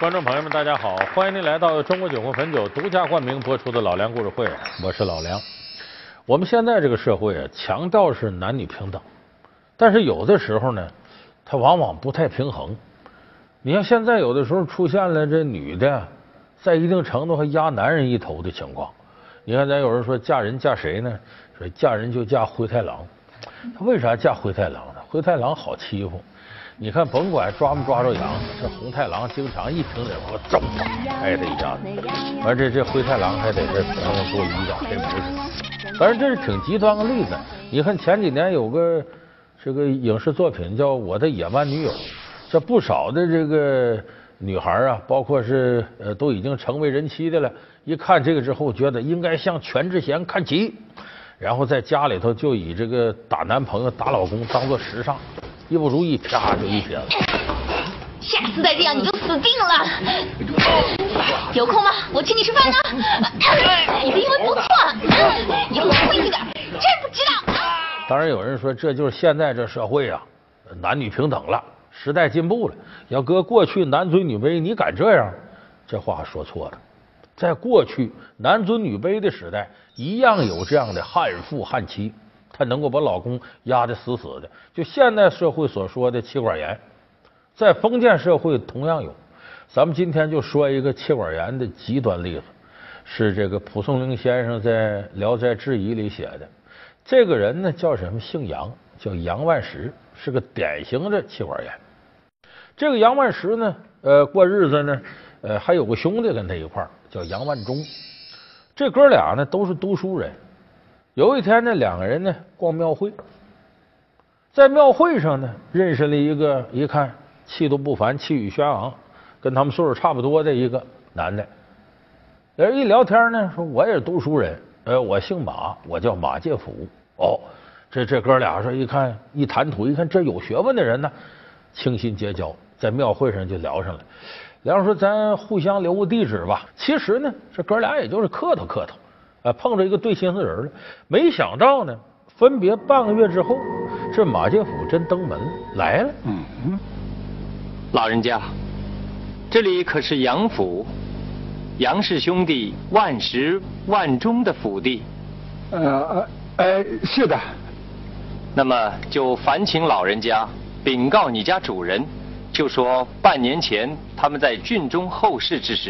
观众朋友们，大家好，欢迎您来到中国酒红汾酒独家冠名播出的《老梁故事会》，我是老梁。我们现在这个社会啊，强调是男女平等，但是有的时候呢，它往往不太平衡。你像现在有的时候出现了这女的在一定程度还压男人一头的情况。你看，咱有人说嫁人嫁谁呢？说嫁人就嫁灰太狼。他为啥嫁灰太狼呢？灰太狼好欺负。你看，甭管抓没抓着羊，这红太狼经常一瓶点火，走，拍他一下子。完这这灰太狼还得这朋友做衣裳，这不是。反正这是挺极端的例子。你看前几年有个这个影视作品叫《我的野蛮女友》，这不少的这个女孩啊，包括是呃都已经成为人妻的了，一看这个之后，觉得应该向全智贤看齐，然后在家里头就以这个打男朋友、打老公当做时尚。一不如意，啪就一撇子。下次再这样你就死定了。有空吗？我请你吃饭呢。你的英文不错，以后会一点，真不知道。当然有人说，这就是现在这社会啊，男女平等了，时代进步了。要搁过去男尊女卑，你敢这样？这话说错了。在过去男尊女卑的时代，一样有这样的悍妇悍妻。她能够把老公压得死死的，就现代社会所说的妻管严，在封建社会同样有。咱们今天就说一个妻管严的极端例子，是这个蒲松龄先生在《聊斋志异》里写的。这个人呢叫什么？姓杨，叫杨万石，是个典型的妻管严。这个杨万石呢，呃，过日子呢，呃，还有个兄弟跟他一块儿，叫杨万忠。这哥俩呢都是读书人。有一天呢，两个人呢逛庙会，在庙会上呢认识了一个一看气度不凡、气宇轩昂，跟他们岁数差不多的一个男的。人一聊天呢，说我也是读书人，呃，我姓马，我叫马介甫。哦，这这哥俩说一看一谈吐，一看这有学问的人呢，倾心结交，在庙会上就聊上了。聊上说咱互相留个地址吧。其实呢，这哥俩也就是客套客套。啊，碰着一个对心思人了，没想到呢，分别半个月之后，这马介甫真登门来了。嗯，老人家，这里可是杨府，杨氏兄弟万石万忠的府邸。呃呃，是的。那么就烦请老人家禀告你家主人，就说半年前他们在郡中后事之时。